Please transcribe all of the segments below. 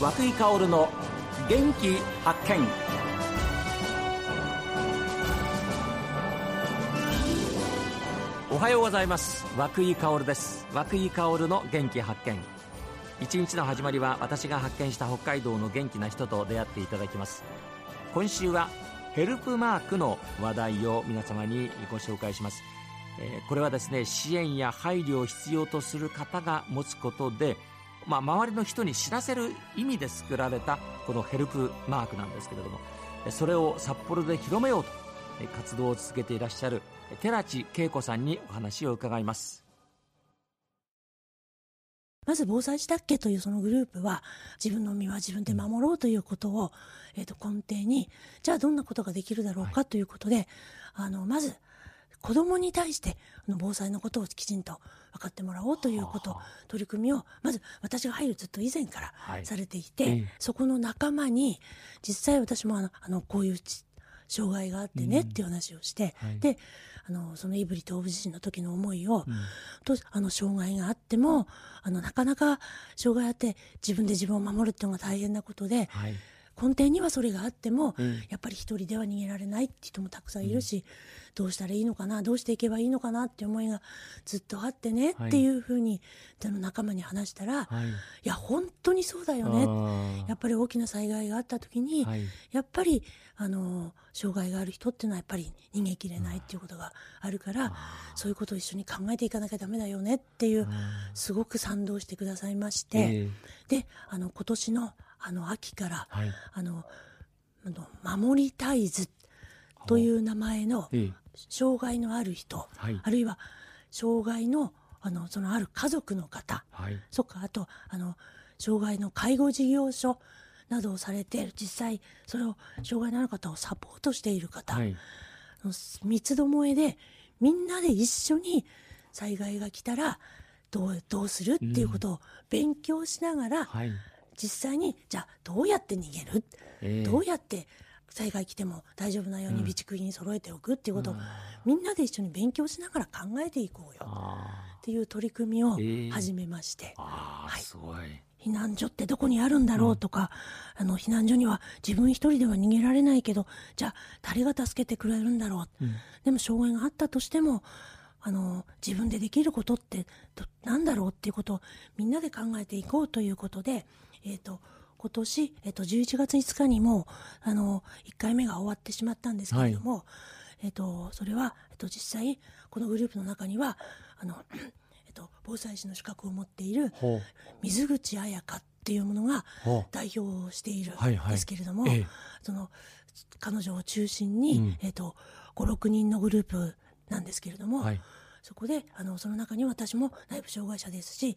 和久井薫の元気発見。おはようございます。和久井薫です。和久井薫の元気発見。一日の始まりは私が発見した北海道の元気な人と出会っていただきます。今週はヘルプマークの話題を皆様にご紹介します。えこれはですね支援や配慮を必要とする方が持つことで、まあ、周りの人に知らせる意味で作られたこのヘルプマークなんですけれどもそれを札幌で広めようと活動を続けていらっしゃる寺地恵子さんにお話を伺います。まず防災したっけというそのグループは自分の身は自分で守ろうということを、えー、と根底にじゃあどんなことができるだろうかということで、あのまず子どもに対してあの防災のことをきちんと分かってもらおうということ取り組みをまず私が入るずっと以前からされていて、はい、そこの仲間に実際私もあのあのこういう障害があってねっていう話をして、うんはい、であのその胆振東部地震の時の思いを、うん、とあの障害があってもあのなかなか障害あって自分で自分を守るっていうのが大変なことで。はい根底にはそれがあっても、うん、やっぱり一人では逃げられないって人もたくさんいるし、どうしたらいいのかなどうしていけばいいのかなって思いがずっとあってね、はい、っていうふうにの仲間に話したら、はい、いや本当にそうだよね。やっぱり大きな災害があった時に、はい、やっぱりあの障害がある人っていうのはやっぱり逃げきれないっていうことがあるからそういうことを一緒に考えていかなきゃダメだよねっていうすごく賛同してくださいまして、えー、であの今年のあの秋から、はい、あの守りたい図という名前の障害のある人、はい、あるいは障害のあのそのある家族の方、はい、そっかあとあの障害の介護事業所などをされて実際それを障害のある方をサポートしている方、はい、三つどもえでみんなで一緒に災害が来たらどうどうするっていうことを勉強しながら、はい、実際にじゃあどうやって逃げる、えー、どうやって災害来ても大丈夫なように備蓄品揃えておくっていうことを、みんなで一緒に勉強しながら考えていこうよ。っていう取り組みを始めまして、えー、はい、すごい。避難所ってどこにあるんだろうとか、うん、あの避難所には自分一人では逃げられないけどじゃあ誰が助けてくれるんだろう、うん、でも障害があったとしてもあの自分でできることって何だろうっていうことをみんなで考えていこうということで、えーと、今年、えーと、11月5日にもあの1回目が終わってしまったんですけれども、はい、えーと、それは、えー、と実際このグループの中にはあの、えー、と防災士の資格を持っている水口彩香っていうものが代表をしているんですけれども、はいはい、その彼女を中心に、うん、えー、と56人のグループなんですけれども、はい、そこであのその中に私も内部障害者ですし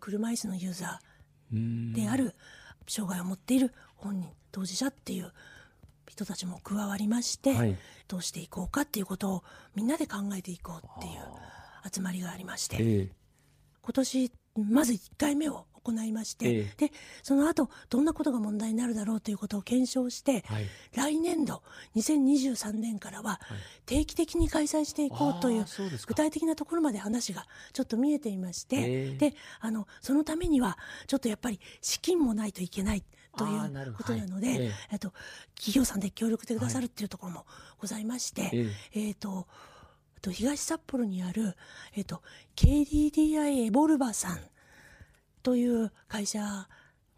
車椅子のユーザーである障害を持っている本人当事者っていう人たちも加わりまして、はい、どうしていこうかっていうことをみんなで考えていこうっていう集まりがありまして、えー、今年まず1回目を行いまして、えでその後どんなことが問題になるだろうということを検証して、はい、来年度2023年からは定期的に開催していこうという具体的なところまで話がちょっと見えていまして、えであのそのためにはちょっとやっぱり資金もないといけない。ということなので、はい、えっと、企業さんで協力してくださるっていうところもございまして、はい、えっとと東札幌にある、えっと、KDDI エボルバさんという会社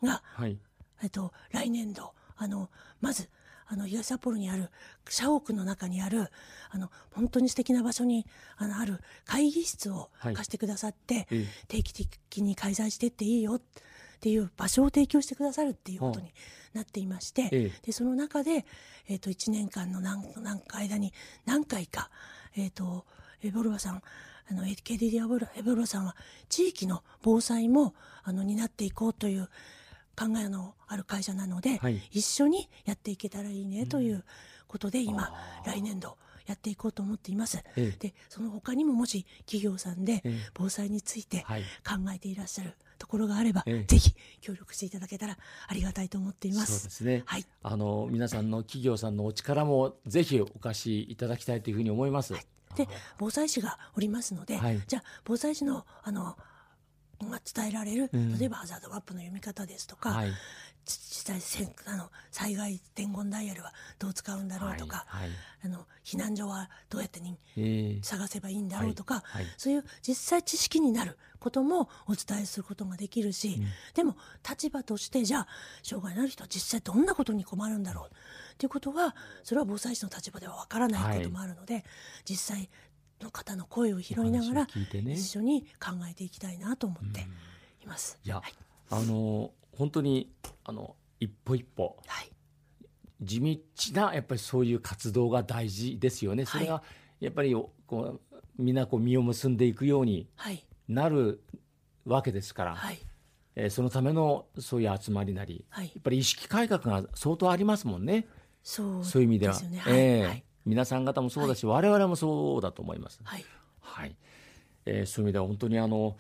が、はい、えっと、来年度あのまずあの東札幌にある社屋の中にあるあの本当に素敵な場所にあのある会議室を貸してくださって、はい、定期的に開催していっていいよっていう場所を提供してくださるっていうことになっていまして、でその中で、えー、と1年間の何何か間に何回か、えーと、エボルバさんあの KDD エボルバさんは地域の防災もあの担っていこうという考えのある会社なので、はい、一緒にやっていけたらいいねということで、今来年度やっていこうと思っています。ええ、でその他にももし企業さんで防災について考えていらっしゃるところがあれば、え、ぜひ協力していただけたらありがたいと思っています。そうですね。はい。あの皆さんの企業さんのお力もぜひお貸しいただきたいというふうに思います。はい、で防災士がおりますので、はい、じゃあ防災士のあのが伝えられる、例えばハザードマップの読み方ですとか、はい、実際せんあの災害伝言ダイヤルはどう使うんだろうとか、はいはい。あの避難所はどうやってにええ。探せばいいんだろうとか、そういう実際知識になることもお伝えすることができるし、でも立場としてじゃあ障害のある人は実際どんなことに困るんだろうということはそれは防災士の立場ではわからないこともあるので、実際の方の声を拾いながらね。一緒に考えていきたいなと思っています。いや、はい。あの本当にあの一歩一歩はい。地道なやっぱりそういう活動が大事ですよね。それがやっぱりこうみんなこう実を結んでいくようにはい。なるわけですから、はい。えーそのためのそういう集まりなり、はい。やっぱり意識改革が相当ありますもんね。そうそういう意味では、すよねはい、ええはい皆さん方もそうだし、我々もそうだと思います。はいはい、えーそういう意味では本当にあの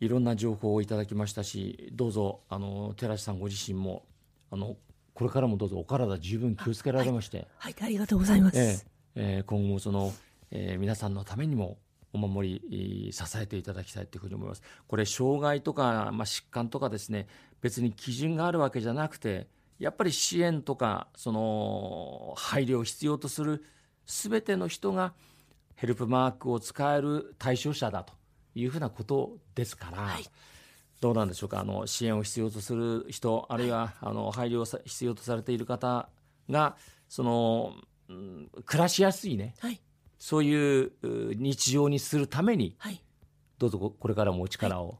いろんな情報をいただきましたし、どうぞあの寺師さんご自身もあのこれからもどうぞお体十分気をつけられまして、はいありがとうございます。えええー今後もその、えー皆さんのためにもお守りえー支えていただきたいというふうに思います。これ障害とか、まあ、疾患とかですね別に基準があるわけじゃなくてやっぱり支援とかその配慮を必要とする全ての人がヘルプマークを使える対象者だというふうなことですから、はい。どうなんでしょうか？あの支援を必要とする人あるいは、あの配慮をさ必要とされている方がその、うん暮らしやすいね。はい。そういうう日常にするためにはい。どうぞここれからもお力を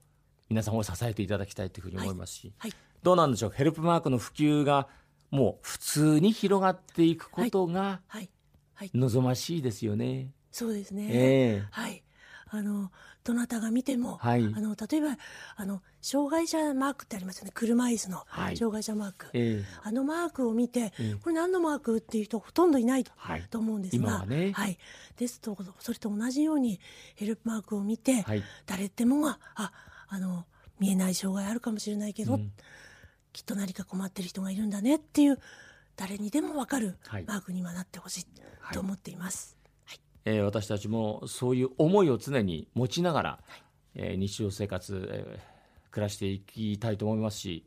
皆さんを支えていただきたいというふうに思いますし、はい。どうなんでしょう？ヘルプマークの普及がもう普通に広がっていくことがはい。はい望ましいですよね。そうですね。ええはい。あのどなたが見ても、はいあの例えばあの障害者マークってありますよね。車椅子のはい障害者マーク。ええあのマークを見て、ええこれ何のマークっていう人ほとんどいないと,、はいと思うんですが、ねはい。ですとそれと同じようにヘルプマークを見て、はい誰でもがああの見えない障害あるかもしれないけど、うんきっと何か困ってる人がいるんだねっていう誰にでもわかるはい。マークにはなってほしいはい。と思っています。はい。えー私たちもそういう思いを常に持ちながら、えー日常生活、えー暮らしていきたいと思いますし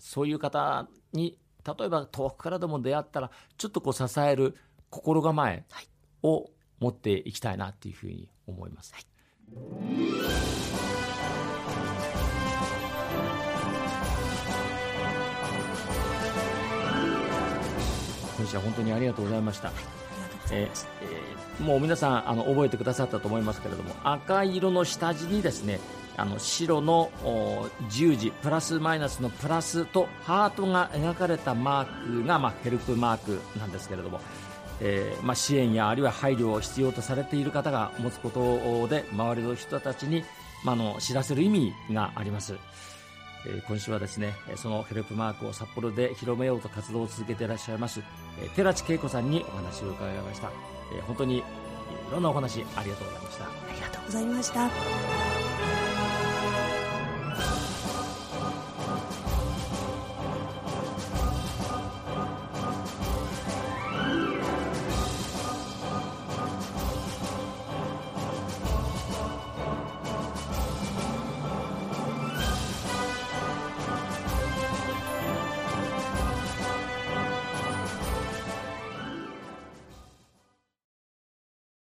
そういう方に例えば遠くからでも出会ったらちょっとこう支える心構えはい。を持っていきたいなっていうふうに思います。本日は本当にありがとうございました。え。ーえーもう皆さんあの覚えてくださったと思いますけれども赤色の下地にですねあの白のお十字プラスマイナスのプラスとハートが描かれたマークが、まあ、ヘルプマークなんですけれども、えーまあ、支援やあるいは配慮を必要とされている方が持つことで周りの人たちに、まあ、あの知らせる意味があります。え今週はですねえそのヘルプマークを札幌で広めようと活動を続けていらっしゃいます、え寺地恵子さんにお話を伺いました、え本当にいろんなお話ありがとうございましたありがとうございました。